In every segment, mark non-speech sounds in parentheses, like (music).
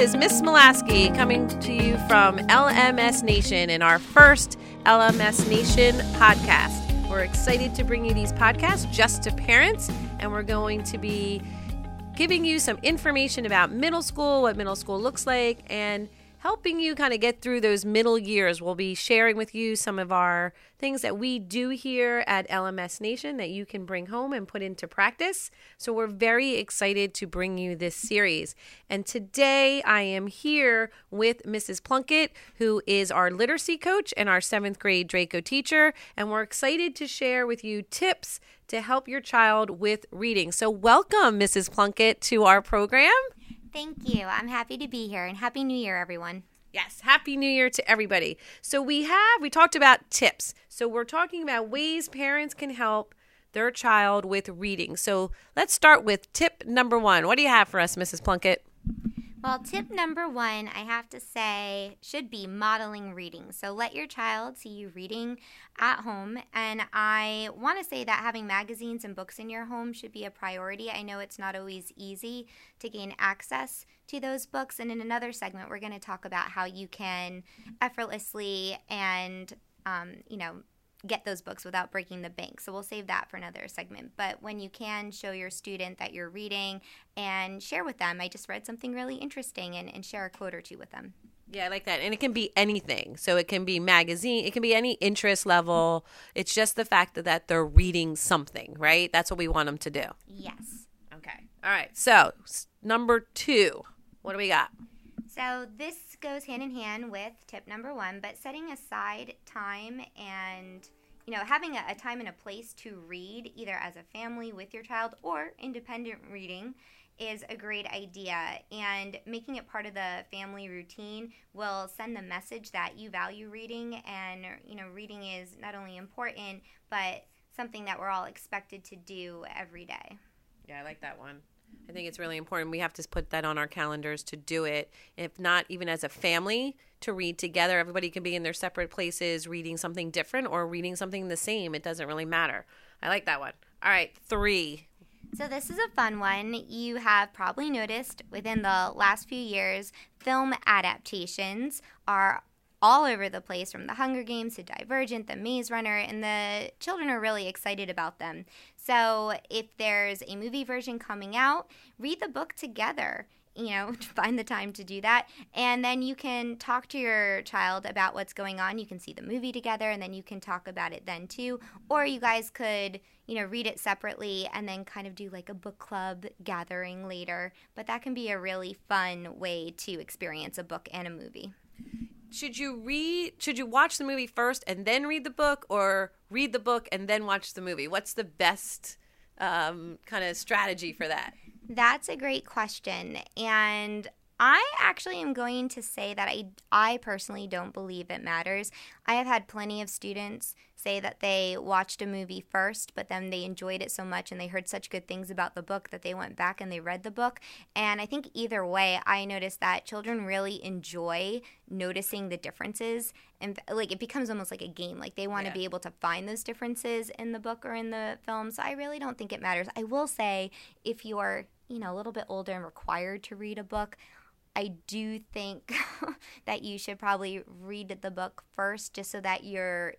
Is Miss Milavsky coming to you from LMS Nation in our first LMS Nation podcast. We're excited to bring you these podcasts just to parents, and we're going to be giving you some information about middle school, what middle school looks like, and helping you kind of get through those middle years. We'll be sharing with you some of our things that we do here at LMS Nation that you can bring home and put into practice. So we're very excited to bring you this series. And today I am here with Mrs. Plunkett, who is our literacy coach and our seventh grade Draco teacher. And we're excited to share with you tips to help your child with reading. So welcome, Mrs. Plunkett, to our program. Thank you. I'm happy to be here and Happy New Year, everyone. Yes, Happy New Year to everybody. So, we have, we talked about tips. So, we're talking about ways parents can help their child with reading. So, let's start with tip number one. What do you have for us, Mrs. Plunkett? Well, tip number one, I have to say, should be modeling reading. So let your child see you reading at home. And I want to say that having magazines and books in your home should be a priority. I know it's not always easy to gain access to those books. And in another segment, we're going to talk about how you can effortlessly and um, you know, get those books without breaking the bank. So we'll save that for another segment. But when you can show your student that you're reading and share with them, I just read something really interesting and, and share a quote or two with them. Yeah, I like that. And it can be anything. So it can be magazine, it can be any interest level. It's just the fact that, that they're reading something, right? That's what we want them to do. Yes. Okay. All right. So, number two, what do we got? So, this goes hand in hand with tip number one, but setting aside time and you know, having a, a, time and a place to read, either as a family with your child or independent reading, is a great idea. And making it part of the family routine will send the message that you value reading, and you know, reading is not only important, but something that we're all expected to do every day. Yeah, I like that one. I think it's really important. We have to put that on our calendars to do it. If not, even as a family, to read together. Everybody can be in their separate places reading something different or reading something the same. It doesn't really matter. I like that one. All right, three. So, this is a fun one. You have probably noticed within the last few years, film adaptations are all over the place from the Hunger Games to Divergent, the Maze Runner, and the children are really excited about them. So if there's a movie version coming out, read the book together. You know, (laughs) find the time to do that. And then you can talk to your child about what's going on. You can see the movie together and then you can talk about it then too. Or you guys could, you know, read it separately and then kind of do like a book club gathering later. But that can be a really fun way to experience a book and a movie should you read should you watch the movie first and then read the book or read the book and then watch the movie? What's the best um, kind of strategy for that? That's a great question. And I actually am going to say that I, I personally don't believe it matters. I have had plenty of students say that they watched a movie first, but then they enjoyed it so much and they heard such good things about the book that they went back and they read the book. And I think either way, I noticed that children really enjoy noticing the differences. And like it becomes almost like a game. Like they want to yeah. be able to find those differences in the book or in the film. So I really don't think it matters. I will say if you're, you know, a little bit older and required to read a book, I do think (laughs) that you should probably read the book first just so that you're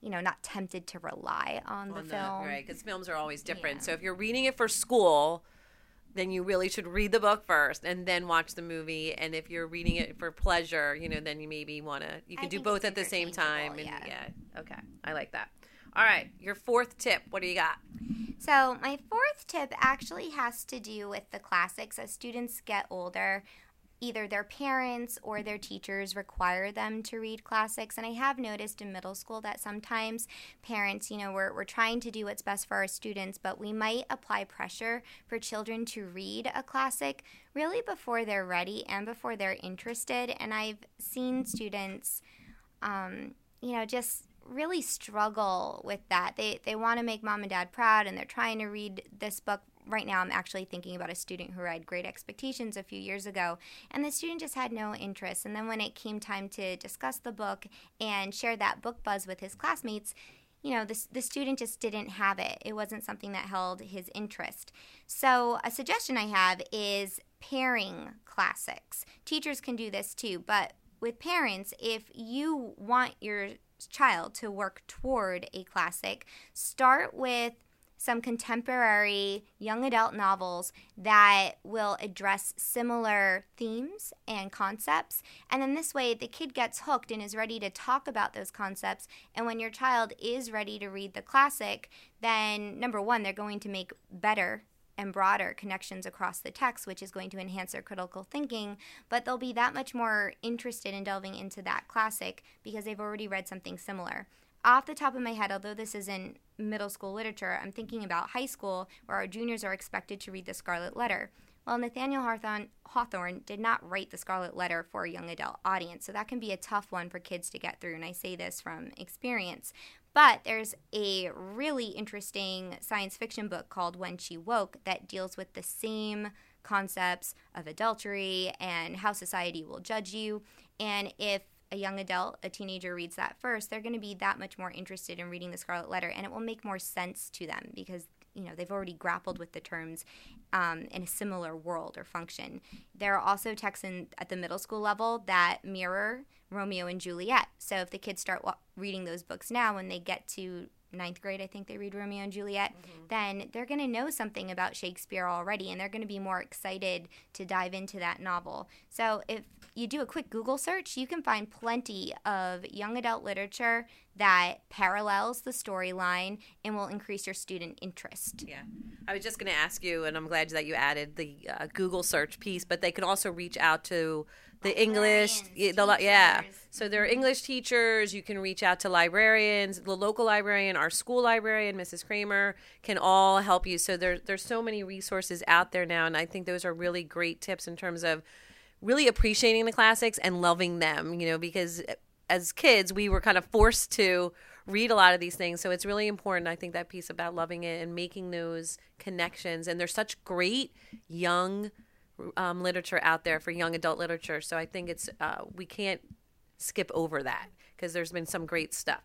you know not tempted to rely on, on the, the film. right because films are always different. Yeah. so if you're reading it for school then you really should read the book first and then watch the movie. And if you're reading it for pleasure you know then you maybe want to you can I do both at the same time and yeah. yeah okay i like that. All right your fourth tip what do you got? So my fourth tip actually has to do with the classics. As students get older either their parents or their teachers require them to read classics. And I have noticed in middle school that sometimes parents, you know, we're, we're trying to do what's best for our students, but we might apply pressure for children to read a classic really before they're ready and before they're interested. And I've seen students, um, you know, just really struggle with that. They they want to make mom and dad proud and they're trying to read this book right now I'm actually thinking about a student who had great expectations a few years ago, and the student just had no interest. And then when it came time to discuss the book and share that book buzz with his classmates, you know, the, the student just didn't have it. It wasn't something that held his interest. So, a suggestion I have is pairing classics. Teachers can do this too, but with parents, if you want your child to work toward a classic, start with some contemporary young adult novels that will address similar themes and concepts. And then this way, the kid gets hooked and is ready to talk about those concepts. And when your child is ready to read the classic, then number one, they're going to make better and broader connections across the text, which is going to enhance their critical thinking, but they'll be that much more interested in delving into that classic because they've already read something similar off the top of my head, although this isn't middle school literature, I'm thinking about high school where our juniors are expected to read the Scarlet Letter. Well, Nathaniel Hawthorne, Hawthorne did not write the Scarlet Letter for a young adult audience, so that can be a tough one for kids to get through, and I say this from experience. But there's a really interesting science fiction book called When She Woke that deals with the same concepts of adultery and how society will judge you. And if a young adult, a teenager reads that first, they're going to be that much more interested in reading the Scarlet Letter, and it will make more sense to them because you know they've already grappled with the terms um, in a similar world or function. There are also texts in, at the middle school level that mirror Romeo and Juliet. So if the kids start wa- reading those books now, when they get to ninth grade, I think they read Romeo and Juliet, mm-hmm. then they're going to know something about Shakespeare already and they're going to be more excited to dive into that novel. So if you do a quick Google search, you can find plenty of young adult literature that parallels the storyline and will increase your student interest. Yeah. I was just going to ask you, and I'm glad that you added the uh, Google search piece, but they can also reach out to the English, the, yeah. So there are English teachers. You can reach out to librarians, the local librarian, our school librarian, Mrs. Kramer, can all help you. So there, there's so many resources out there now, and I think those are really great tips in terms of really appreciating the classics and loving them. You know, because as kids we were kind of forced to read a lot of these things, so it's really important. I think that piece about loving it and making those connections, and there's such great young um, literature out there for young adult literature. So I think it's uh, we can't skip over that because there's been some great stuff.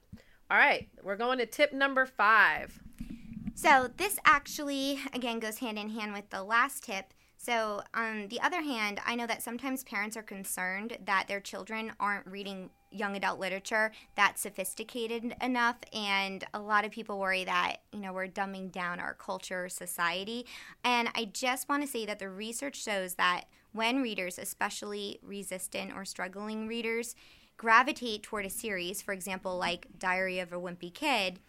All right, we're going to tip number five. So this actually again goes hand in hand with the last tip. So on the other hand, I know that sometimes parents are concerned that their children aren't reading young adult literature that's sophisticated enough and a lot of people worry that you know we're dumbing down our culture society. And i just want to say that the research shows that when readers especially resistant or struggling readers gravitate toward a series for example like diary of a wimpy kid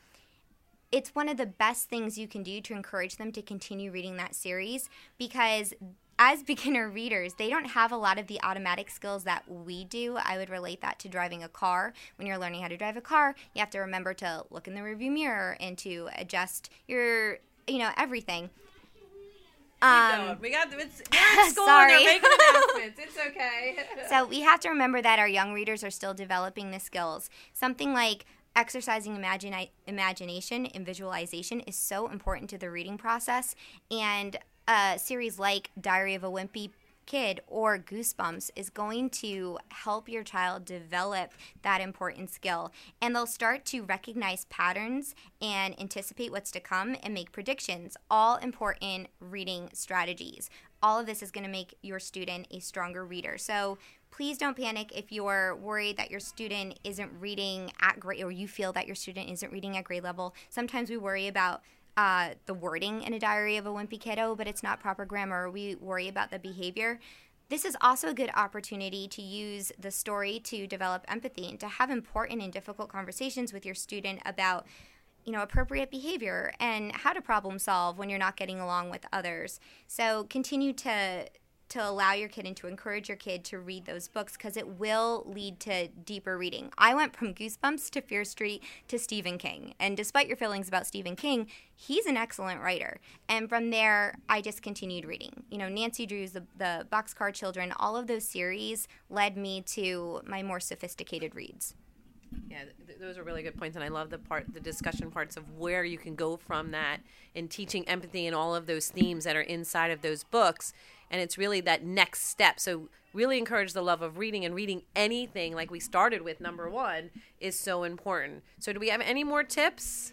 it's one of the best things you can do to encourage them to continue reading that series because as (laughs) beginner readers, they don't have a lot of the automatic skills that we do. I would relate that to driving a car. When you're learning how to drive a car, you have to remember to look in the rearview mirror and to adjust your, you know, everything. Um, we got it's, (laughs) we're school sorry. they're making announcements. (laughs) It's okay. so we have to remember that our young readers are still developing the skills. Something like exercising imagine, imagination and visualization is so important to the reading process and a series like Diary of a Wimpy Kid or Goosebumps is going to help your child develop that important skill. And they'll start to recognize patterns and anticipate what's to come and make predictions. All important reading strategies. All of this is going to make your student a stronger reader. So please don't panic if you're worried that your student isn't reading at grade or you feel that your student isn't reading at grade level. Sometimes we worry about uh, the wording in a diary of a wimpy kiddo, but it's not proper grammar. We worry about the behavior. This is also a good opportunity to use the story to develop empathy and to have important and difficult conversations with your student about you know appropriate behavior and how to problem solve when you're not getting along with others. So continue to to allow your kid and to encourage your kid to read those books because it will lead to deeper reading. I went from Goosebumps to Fear Street to Stephen King. And despite your feelings about Stephen King, he's an excellent writer. And from there, I just continued reading. You know, Nancy Drew's The, the Boxcar Children, all of those series led me to my more sophisticated reads. Yeah, th- those are really good points, and I love the part, the discussion parts of where you can go from that in teaching empathy and all of those themes that are inside of those books and it's really that next step. So really encourage the love of reading and reading anything like we started with number 1 is so important. So do we have any more tips?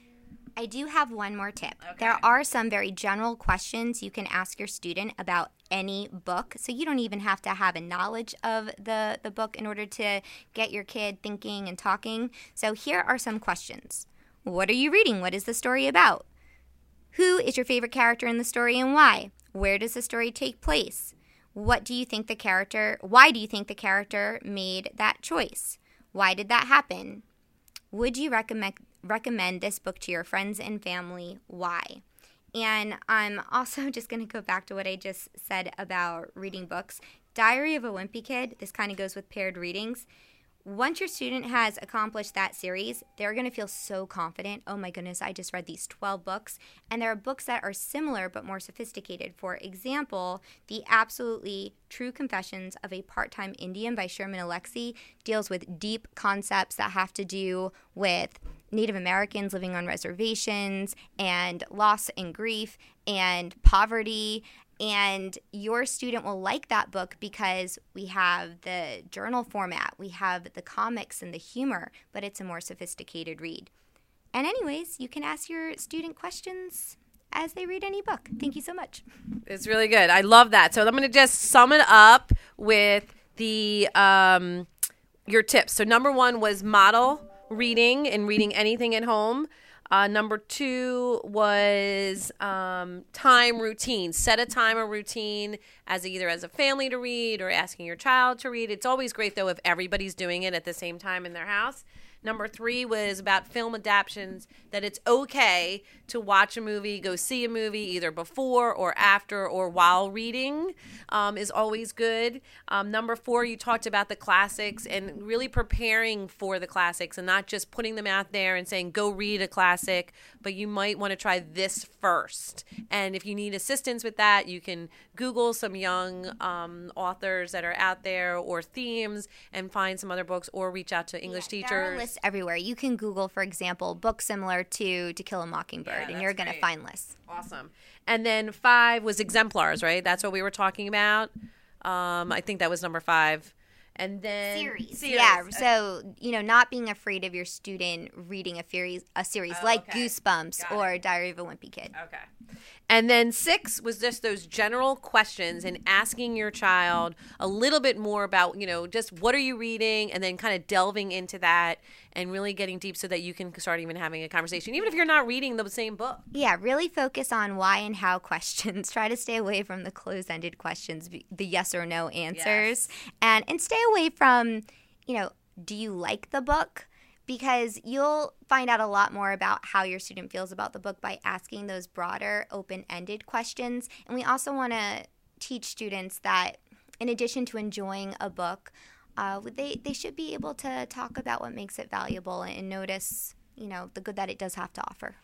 I do have one more tip. Okay. There are some very general questions you can ask your student about any book. So you don't even have to have a knowledge of the, the book in order to get your kid thinking and talking. So here are some questions What are you reading? What is the story about? Who is your favorite character in the story and why? Where does the story take place? What do you think the character, why do you think the character made that choice? Why did that happen? Would you recommend recommend this book to your friends and family. Why? And I'm (laughs) also just going to go back to what I just said about reading books. Diary of a Wimpy Kid, this kind of goes with paired readings once your student has accomplished that series, they're going to feel so confident. Oh my goodness, I just read these 12 books. And there are books that are similar but more sophisticated. For example, The Absolutely True Confessions of a Part Time Indian by Sherman Alexie deals with deep concepts that have to do with Native Americans living on reservations and loss and grief and poverty and your student will like that book because we have the journal format, we have the comics and the humor, but it's a more sophisticated read. And, anyways, you can ask your student questions as they read any book. Thank you so much. It's really good. I love that. So I'm going to just sum it up with the um, your tips. So number one was model reading and reading anything at home. Uh, number two was um, time routine. Set a time or routine as either as a family to read or asking your child to read. It's always great though if everybody's doing it at the same time in their house. Number three was about film adaptations, that it's okay to watch a movie, go see a movie either before or after or while reading um, is always good. Um, number four, you talked about the classics and really preparing for the classics and not just putting them out there and saying, go read a classic, but you might want to try this first. And if you need assistance with that, you can Google some young um, authors that are out there or themes and find some other books or reach out to English yeah, teachers everywhere. You can Google, for example, books similar to To Kill a Mockingbird, Yeah, and you're going to find lists. Awesome. And then five was exemplars, right? That's what we were talking about. Um, I think that was number five. And then Series. Series. Yeah. So, you know, not being afraid of your student reading a series, a series Oh, like okay. Goosebumps or Diary of a Wimpy Kid. Okay. And then six was just those general questions and asking your child a little bit more about, you know, just what are you reading and then kind of delving into that and really getting deep so that you can start even having a conversation, even if you're not reading the same book. Yeah, really focus on why and how (laughs) questions. Try to stay away from the closed-ended questions, the yes or no answers, and and stay away from, you know, do you like the book? Because you'll find out a lot more about how your student feels about the book by asking those broader, open-ended questions. And we also want to teach students that in addition to enjoying a book, uh, they they should be able to talk about what makes it valuable and notice, you know, the good that it does have to offer.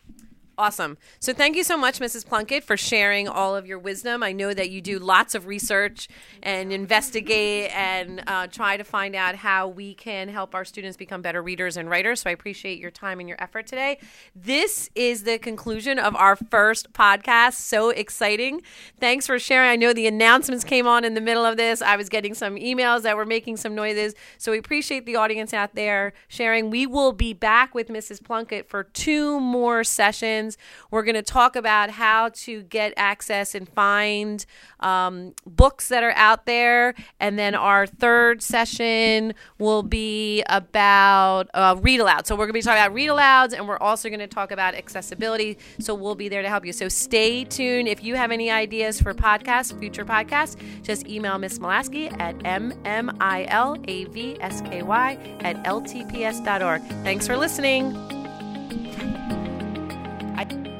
Awesome. So thank you so much, Mrs. Plunkett, for sharing all of your wisdom. I know that you do lots of research and investigate and uh, try to find out how we can help our students become better readers and writers. So I appreciate your time and your effort today. This is the conclusion of our first podcast. So exciting. Thanks for sharing. I know the announcements came on in the middle of this. I was getting some emails that were making some noises. So we appreciate the audience out there sharing. We will be back with Mrs. Plunkett for two more sessions. We're going to talk about how to get access and find um, books that are out there. And then our third session will be about uh, read aloud. So we're going to be talking about read alouds and we're also going to talk about accessibility. So we'll be there to help you. So stay tuned. If you have any ideas for podcasts, future podcasts, just email Miss Milavsky at m-m-i-l-a-v-s-k-y at ltps.org. Thanks for listening. I-